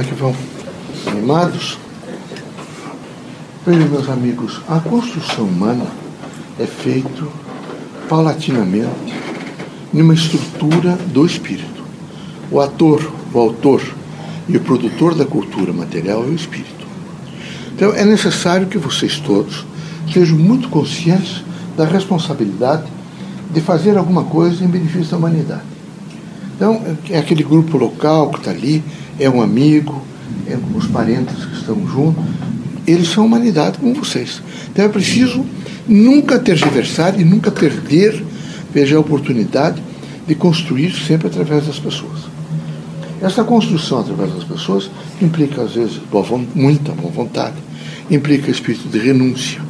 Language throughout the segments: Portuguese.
Como é que vão? Animados? Vejam, meus amigos, a construção humana é feita paulatinamente numa estrutura do espírito. O ator, o autor e o produtor da cultura material é o espírito. Então é necessário que vocês todos sejam muito conscientes da responsabilidade de fazer alguma coisa em benefício da humanidade. Então, é aquele grupo local que está ali, é um amigo, é os parentes que estão juntos, eles são humanidade como vocês. Então é preciso nunca tergiversar e nunca perder, veja, a oportunidade de construir sempre através das pessoas. Essa construção através das pessoas implica, às vezes, boa, muita boa vontade, implica espírito de renúncia,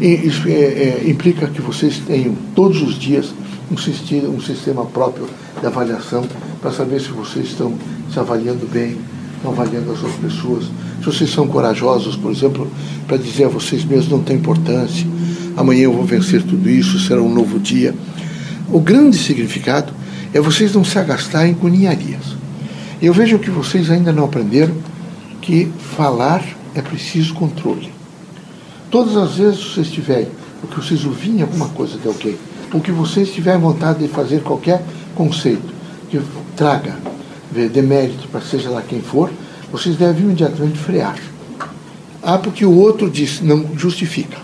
é, é, implica que vocês tenham todos os dias um sistema próprio de avaliação para saber se vocês estão se avaliando bem, estão avaliando as outras pessoas, se vocês são corajosos, por exemplo, para dizer a vocês mesmos não tem importância, amanhã eu vou vencer tudo isso, será um novo dia. O grande significado é vocês não se agastarem com ninharias. Eu vejo que vocês ainda não aprenderam que falar é preciso controle. Todas as vezes que vocês tiverem, ou que vocês ouvirem alguma coisa de alguém, ou que vocês tiverem vontade de fazer qualquer conceito que traga demérito para seja lá quem for, vocês devem imediatamente frear. Ah, porque o outro diz, não justifica.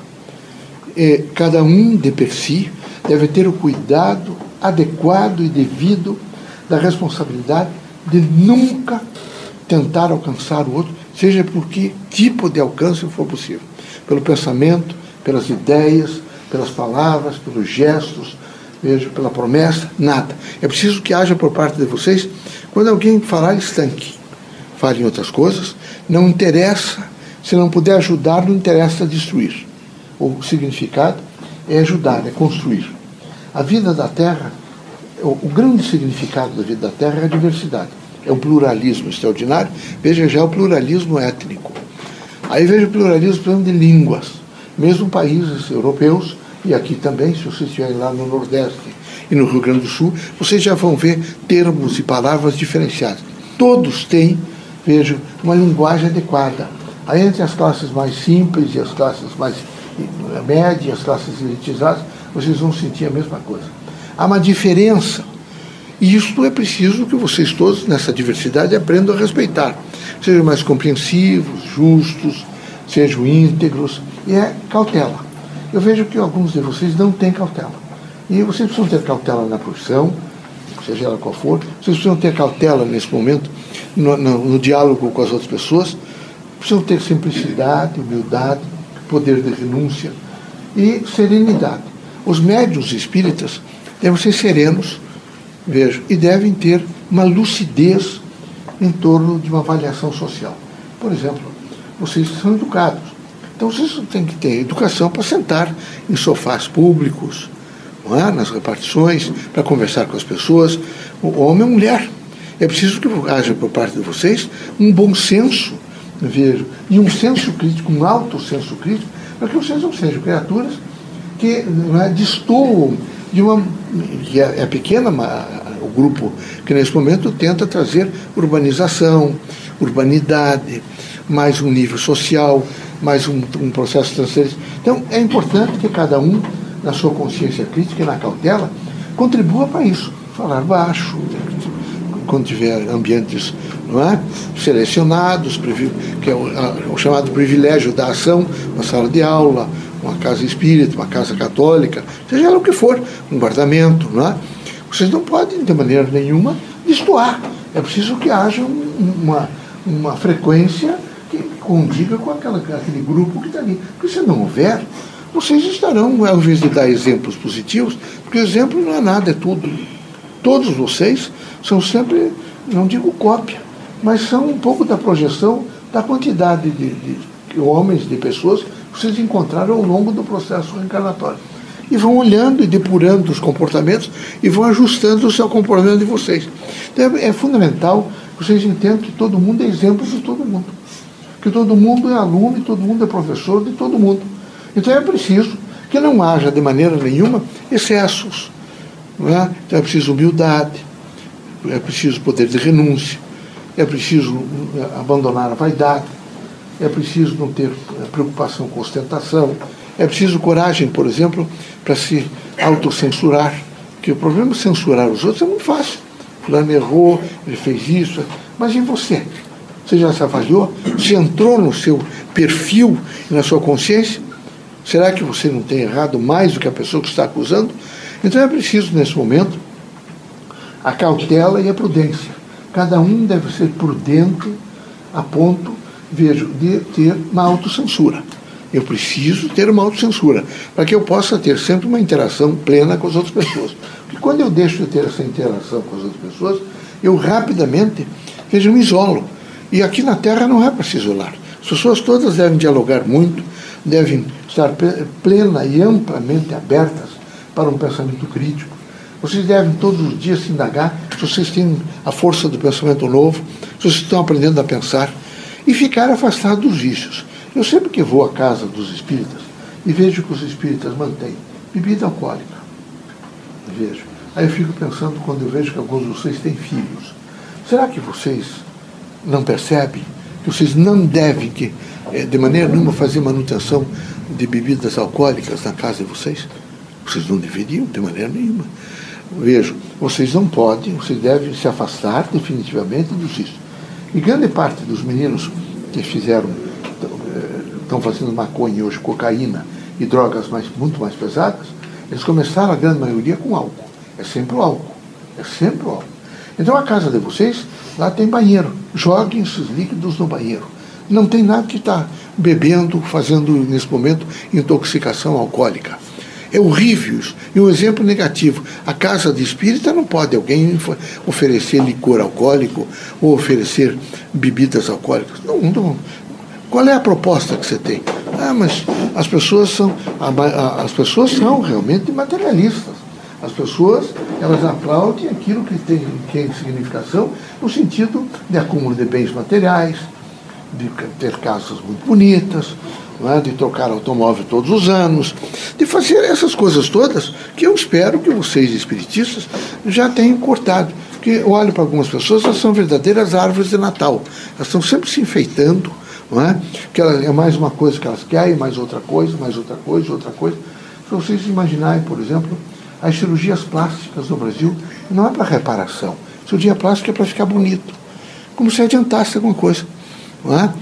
É, cada um de per si deve ter o cuidado adequado e devido da responsabilidade de nunca tentar alcançar o outro, seja por que tipo de alcance for possível pelo pensamento, pelas ideias, pelas palavras, pelos gestos, vejo, pela promessa, nada. É preciso que haja por parte de vocês, quando alguém falar, estanque. Fale em outras coisas, não interessa, se não puder ajudar, não interessa destruir. O significado é ajudar, é construir. A vida da Terra, o, o grande significado da vida da Terra é a diversidade. É um pluralismo extraordinário. Veja já o pluralismo étnico Aí vejo o pluralismo, de línguas. Mesmo países europeus, e aqui também, se vocês estiverem lá no Nordeste e no Rio Grande do Sul, vocês já vão ver termos e palavras diferenciadas. Todos têm, vejo, uma linguagem adequada. Aí entre as classes mais simples e as classes mais médias, as classes elitizadas, vocês vão sentir a mesma coisa. Há uma diferença. E isto é preciso que vocês todos, nessa diversidade, aprendam a respeitar sejam mais compreensivos, justos, sejam íntegros, e é cautela. Eu vejo que alguns de vocês não têm cautela. E vocês precisam ter cautela na profissão, seja ela qual for, vocês precisam ter cautela nesse momento, no, no, no diálogo com as outras pessoas, precisam ter simplicidade, humildade, poder de renúncia e serenidade. Os médios espíritas devem ser serenos, vejo, e devem ter uma lucidez em torno de uma avaliação social. Por exemplo, vocês são educados. Então vocês têm que ter educação para sentar em sofás públicos, é? nas repartições, para conversar com as pessoas, o homem a mulher. É preciso que haja por parte de vocês um bom senso, vejo, e um senso crítico, um alto senso crítico, para que vocês não sejam criaturas que é, destoam de uma. que é, é pequena o grupo que nesse momento tenta trazer urbanização, urbanidade, mais um nível social, mais um, um processo transferência. Então, é importante que cada um, na sua consciência crítica e na cautela, contribua para isso. Falar baixo, quando tiver ambientes não é? selecionados, que é o, chamado privilégio da ação, uma sala de aula, uma casa espírita, uma casa católica, seja lá o que for, um guardamento, não é? Vocês não podem, de maneira nenhuma, destoar. É preciso que haja uma, uma frequência condiga com aquela, aquele grupo que está ali. Porque se não houver, vocês estarão, ao invés de dar exemplos positivos, porque exemplo não é nada, é tudo. Todos vocês são sempre, não digo cópia, mas são um pouco da projeção da quantidade de, de homens, de pessoas que vocês encontraram ao longo do processo reencarnatório e vão olhando e depurando os comportamentos e vão ajustando o seu comportamento de vocês. Então é, é fundamental vocês entendam que todo mundo é exemplo de todo mundo. Que todo mundo é aluno e todo mundo é professor de todo mundo. Então é preciso que não haja de maneira nenhuma excessos. Não é? Então é preciso humildade, é preciso poder de renúncia, é preciso eh, abandonar a vaidade, é preciso não ter eh, preocupação com ostentação, é preciso coragem, por exemplo, para se autocensurar, porque o problema de censurar os outros é muito fácil. Fulano errou, ele fez isso, mas e você? Você já se avaliou? Você entrou no seu perfil e na sua consciência? Será que você não tem errado mais do que a pessoa que está acusando? Então é preciso, nesse momento, a cautela e a prudência. Cada um deve ser prudente a ponto, vejo, de ter uma autocensura. Eu preciso ter uma autocensura para que eu possa ter sempre uma interação plena com as outras pessoas. Porque quando eu deixo de ter essa interação com as outras pessoas, eu rapidamente, vejo, me isolo. E aqui na Terra não é para se isolar. As pessoas todas devem dialogar muito, devem estar plena e amplamente abertas para um pensamento crítico. Vocês devem todos os dias se indagar se vocês têm a força do pensamento novo, se vocês estão aprendendo a pensar e ficar afastados dos vícios. Eu sempre que vou à casa dos espíritas e vejo que os espíritas mantêm bebida alcoólica, vejo. Aí eu fico pensando quando eu vejo que alguns de vocês têm filhos. Será que vocês não percebem que vocês não devem, que, eh, de maneira nenhuma, fazer manutenção de bebidas alcoólicas na casa de vocês? Vocês não deveriam, de maneira nenhuma. Vejo, vocês não podem, vocês devem se afastar definitivamente dos isso. E grande parte dos meninos que fizeram estão fazendo maconha hoje, cocaína e drogas mais, muito mais pesadas, eles começaram, a grande maioria, com álcool. É sempre o álcool. É sempre o álcool. Então a casa de vocês, lá tem banheiro. Joguem esses líquidos no banheiro. Não tem nada que está bebendo, fazendo nesse momento intoxicação alcoólica. É horrível isso. E um exemplo negativo: a casa de espírita não pode alguém oferecer licor alcoólico ou oferecer bebidas alcoólicas. Não, não, qual é a proposta que você tem? Ah, mas as pessoas são, as pessoas são realmente materialistas. As pessoas, elas aplaudem aquilo que tem, que tem significação no sentido de acúmulo de bens materiais, de ter casas muito bonitas, é? de trocar automóvel todos os anos, de fazer essas coisas todas que eu espero que vocês, espiritistas, já tenham cortado. Porque eu olho para algumas pessoas, elas são verdadeiras árvores de Natal. Elas estão sempre se enfeitando, não é? Ela, é mais uma coisa que elas querem, mais outra coisa, mais outra coisa, outra coisa. Se vocês imaginarem, por exemplo, as cirurgias plásticas no Brasil, não é para reparação. Cirurgia plástica é para ficar bonito. Como se adiantasse alguma coisa. Não é?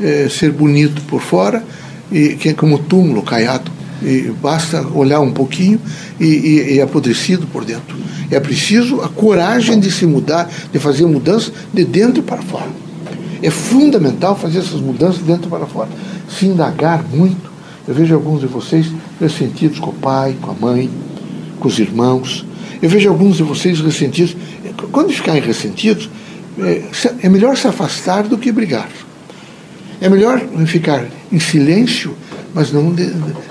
é ser bonito por fora, e que é como túmulo caiado. E basta olhar um pouquinho e, e, e apodrecido por dentro. É preciso a coragem de se mudar, de fazer mudanças de dentro para fora. É fundamental fazer essas mudanças de dentro para fora. Se indagar muito. Eu vejo alguns de vocês ressentidos com o pai, com a mãe, com os irmãos. Eu vejo alguns de vocês ressentidos. Quando ficarem ressentidos, é, é melhor se afastar do que brigar. É melhor ficar em silêncio, mas não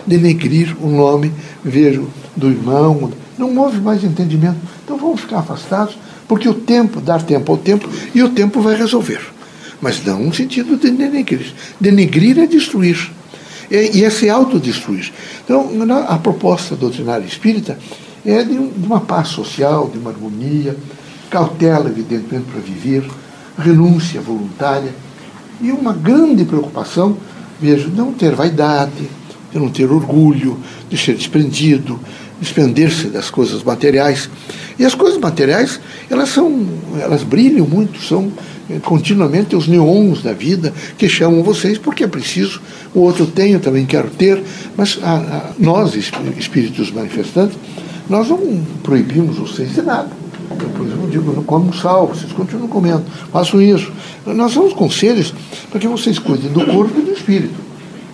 denegrir o nome, vejo, do irmão. Não houve mais entendimento. Então vamos ficar afastados, porque o tempo, dar tempo ao tempo, e o tempo vai resolver mas não no sentido de denegrir. Denegrir é destruir. E, é se autodestruir. Então, a proposta doutrinária espírita é de, de uma paz social, de uma harmonia, cautela, evidentemente, para viver, renúncia voluntária e uma grande preocupação, vejo, não ter vaidade, de não ter orgulho, de ser desprendido, desprender-se das coisas materiais. E as coisas materiais, elas são, elas brilham muito, são continuamente os neons da vida que chamam vocês, porque é preciso. O outro tem, eu também quero ter, mas a, a, nós, espíritos manifestantes, nós não proibimos vocês de nada. Eu, por exemplo, digo, não como sal, vocês continuam comendo, façam isso. Nós damos conselhos para que vocês cuidem do corpo e do espírito,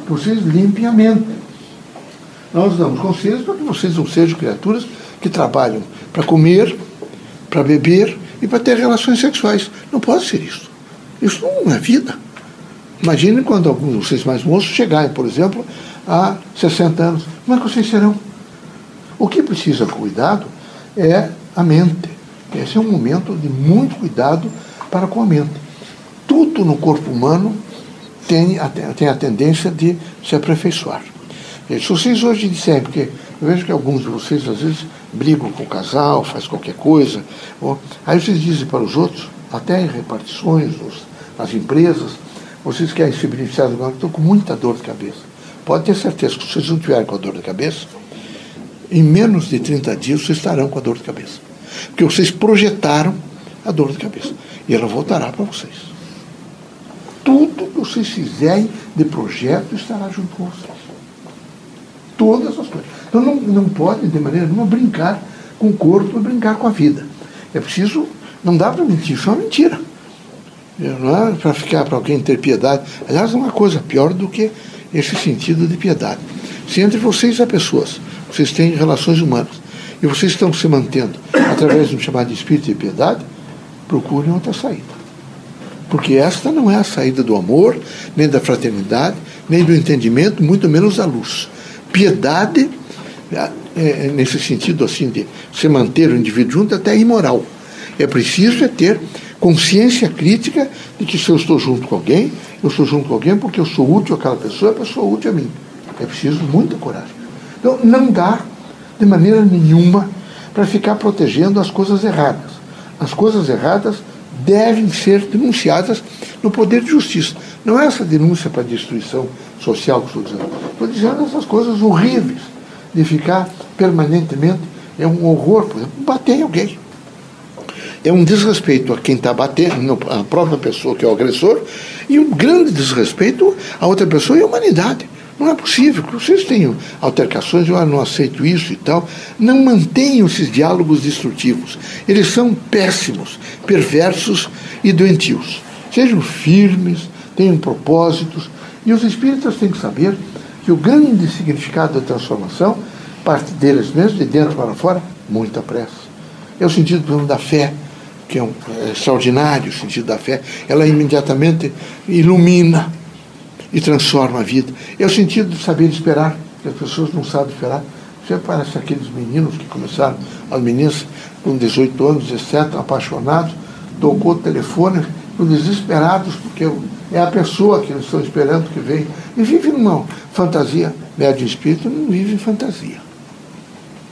que vocês limpem a mente. Nós damos conselhos para que vocês não sejam criaturas que trabalham para comer, para beber e para ter relações sexuais. Não pode ser isso. Isso não é vida. Imagine quando alguns de vocês mais moços chegarem, por exemplo, a 60 anos. Como é que vocês serão? O que precisa cuidado é a mente. Esse é um momento de muito cuidado para com a mente. Tudo no corpo humano tem a, tem a tendência de se aperfeiçoar. Se vocês hoje disserem, porque eu vejo que alguns de vocês às vezes brigam com o casal, faz qualquer coisa, aí vocês dizem para os outros, até em repartições, nos, nas empresas, vocês querem se beneficiar do estão com muita dor de cabeça. Pode ter certeza que se vocês não tiverem com a dor de cabeça, em menos de 30 dias vocês estarão com a dor de cabeça. Porque vocês projetaram a dor de cabeça. E ela voltará para vocês. Tudo que vocês fizerem de projeto estará junto com vocês. Todas as coisas. Então não, não pode, de maneira nenhuma, brincar com o corpo brincar com a vida. É preciso, não dá para mentir, isso é uma mentira. Não é para ficar para alguém ter piedade. Aliás, é uma coisa pior do que esse sentido de piedade. Se entre vocês há pessoas, vocês têm relações humanas, e vocês estão se mantendo através de um chamado de espírito de piedade, procurem outra saída. Porque esta não é a saída do amor, nem da fraternidade, nem do entendimento, muito menos da luz. Piedade, é, é, nesse sentido assim de se manter o indivíduo junto, até é imoral. É preciso é ter consciência crítica de que se eu estou junto com alguém, eu estou junto com alguém porque eu sou útil àquela pessoa, a pessoa é útil a mim. É preciso muita coragem. Então, não dá, de maneira nenhuma, para ficar protegendo as coisas erradas. As coisas erradas devem ser denunciadas no poder de justiça. Não é essa denúncia para destruição social que estou dizendo. Estou dizendo essas coisas horríveis de ficar permanentemente. É um horror, por exemplo, bater em alguém é um desrespeito a quem está batendo, a própria pessoa que é o agressor, e um grande desrespeito a outra pessoa e a humanidade. Não é possível que vocês tenham altercações, eu não aceito isso e tal. Não mantenham esses diálogos destrutivos. Eles são péssimos, perversos e doentios. Sejam firmes, tenham propósitos. E os espíritas têm que saber que o grande significado da transformação parte deles mesmos, de dentro para fora, muita pressa. É o sentido, da fé que é um é extraordinário o sentido da fé, ela imediatamente ilumina e transforma a vida. É o sentido de saber esperar, que as pessoas não sabem esperar. Você parece aqueles meninos que começaram, as meninas com 18 anos, 17, apaixonados, tocou o telefone, desesperados, porque é a pessoa que eles estão esperando que venha. E vive numa fantasia. Médio espírito não vive fantasia.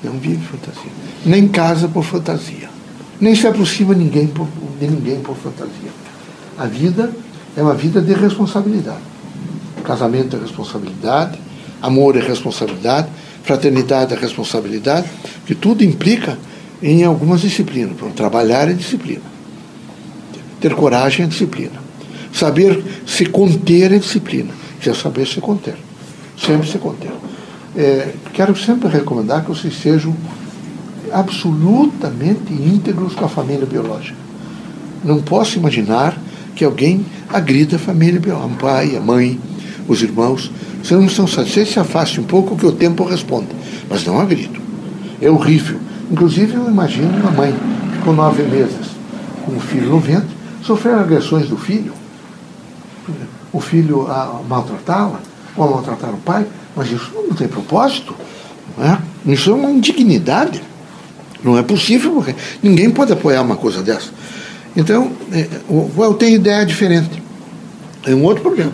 Não vive fantasia. Nem casa por fantasia nem se aproxima ninguém por, de ninguém por fantasia. A vida é uma vida de responsabilidade. Casamento é responsabilidade, amor é responsabilidade, fraternidade é responsabilidade, que tudo implica em algumas disciplinas. Trabalhar é disciplina. Ter coragem é disciplina. Saber se conter é disciplina. é saber se conter. Sempre se conter. É, quero sempre recomendar que vocês sejam absolutamente íntegros com a família biológica. Não posso imaginar que alguém agrida a família biológica, o pai, a mãe, os irmãos. Se não estão satisfeitos, se afaste um pouco que o tempo responde. Mas não agrido. É horrível. Inclusive, eu imagino uma mãe com nove meses com o filho no ventre, sofrer agressões do filho. O filho a maltratá-la, ou maltratar o pai, mas isso não tem propósito. Não é? Isso é uma indignidade. Não é possível, porque ninguém pode apoiar uma coisa dessa. Então, é, eu tenho ideia diferente. É um outro problema.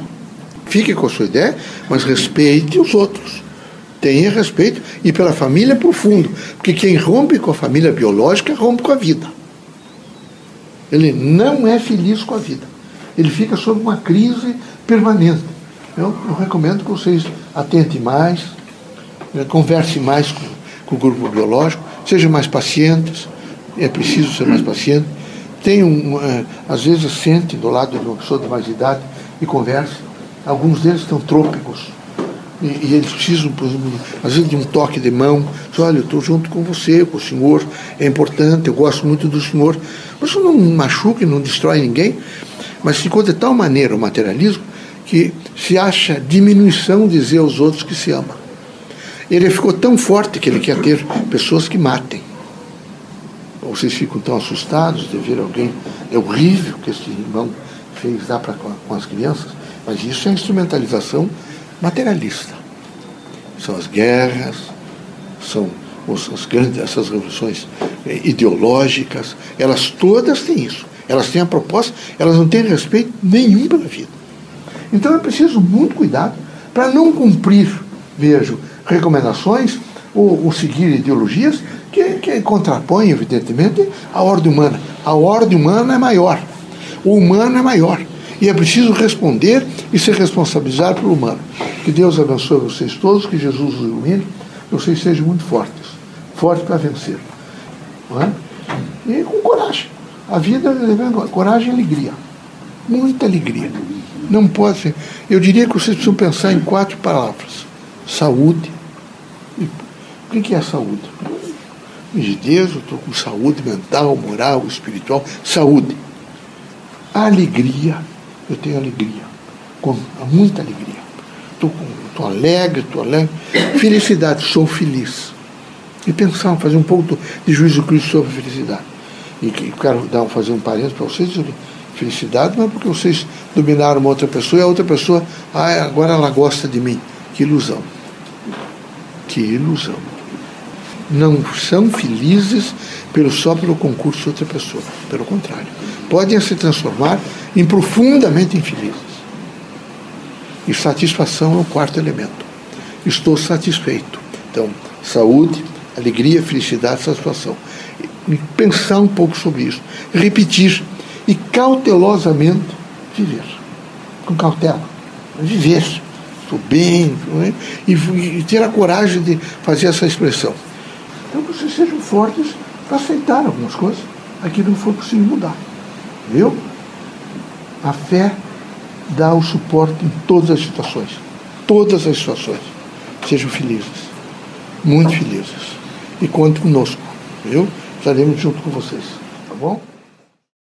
Fique com a sua ideia, mas respeite os outros. Tenha respeito e pela família profundo. Porque quem rompe com a família biológica rompe com a vida. Ele não é feliz com a vida. Ele fica sob uma crise permanente. Eu, eu recomendo que vocês atentem mais, né, converse mais com, com o grupo biológico, Sejam mais pacientes, é preciso ser mais paciente. Tenham, é, às vezes, sente do lado de uma pessoa de mais idade e converse. Alguns deles estão trôpicos. E, e, eles precisam, por exemplo, às vezes, de um toque de mão. Diz, Olha, eu estou junto com você, com o senhor, é importante, eu gosto muito do senhor. Mas isso não machuca e não destrói ninguém. Mas ficou de tal maneira o materialismo que se acha diminuição dizer aos outros que se ama. Ele ficou tão forte que ele quer ter pessoas que matem. Vocês ficam tão assustados de ver alguém. É horrível que este irmão fez lá pra, com as crianças, mas isso é instrumentalização materialista. São as guerras, são os, as grandes, essas revoluções eh, ideológicas, elas todas têm isso. Elas têm a proposta, elas não têm respeito nenhum pela vida. Então é preciso muito cuidado para não cumprir, vejo, recomendações ou, ou seguir ideologias que, que contrapõem, evidentemente, a ordem humana. A ordem humana é maior. O humano é maior. E é preciso responder e ser responsabilizado pelo humano. Que Deus abençoe vocês todos, que Jesus os ilumine, que vocês sejam muito fortes. Fortes para vencer. É? E com coragem. A vida é coragem e alegria. Muita alegria. Não pode ser. Eu diria que vocês precisam pensar em quatro palavras: saúde. O que é saúde? De Deus, eu estou com saúde mental, moral, espiritual. Saúde. Alegria. Eu tenho alegria. Com muita alegria. Estou alegre, estou alegre. Felicidade, sou feliz. E pensar, fazer um pouco de juízo crítico sobre felicidade. E quero dar, fazer um parênteses para vocês felicidade não é porque vocês dominaram uma outra pessoa e a outra pessoa, ah, agora ela gosta de mim. Que ilusão. Que ilusão. Não são felizes pelo, só pelo concurso de outra pessoa. Pelo contrário. Podem se transformar em profundamente infelizes. E satisfação é o quarto elemento. Estou satisfeito. Então, saúde, alegria, felicidade, satisfação. Pensar um pouco sobre isso. Repetir e cautelosamente viver. Com cautela. Viver. Estou bem. É? E, e, ter a coragem de fazer essa expressão. Então, vocês sejam fortes para aceitar algumas coisas. Aqui não for possível mudar. Viu? A fé dá o suporte em todas as situações. Todas as situações. Sejam felizes. Muito felizes. E conte conosco. Viu? Estaremos junto com vocês. Tá bom?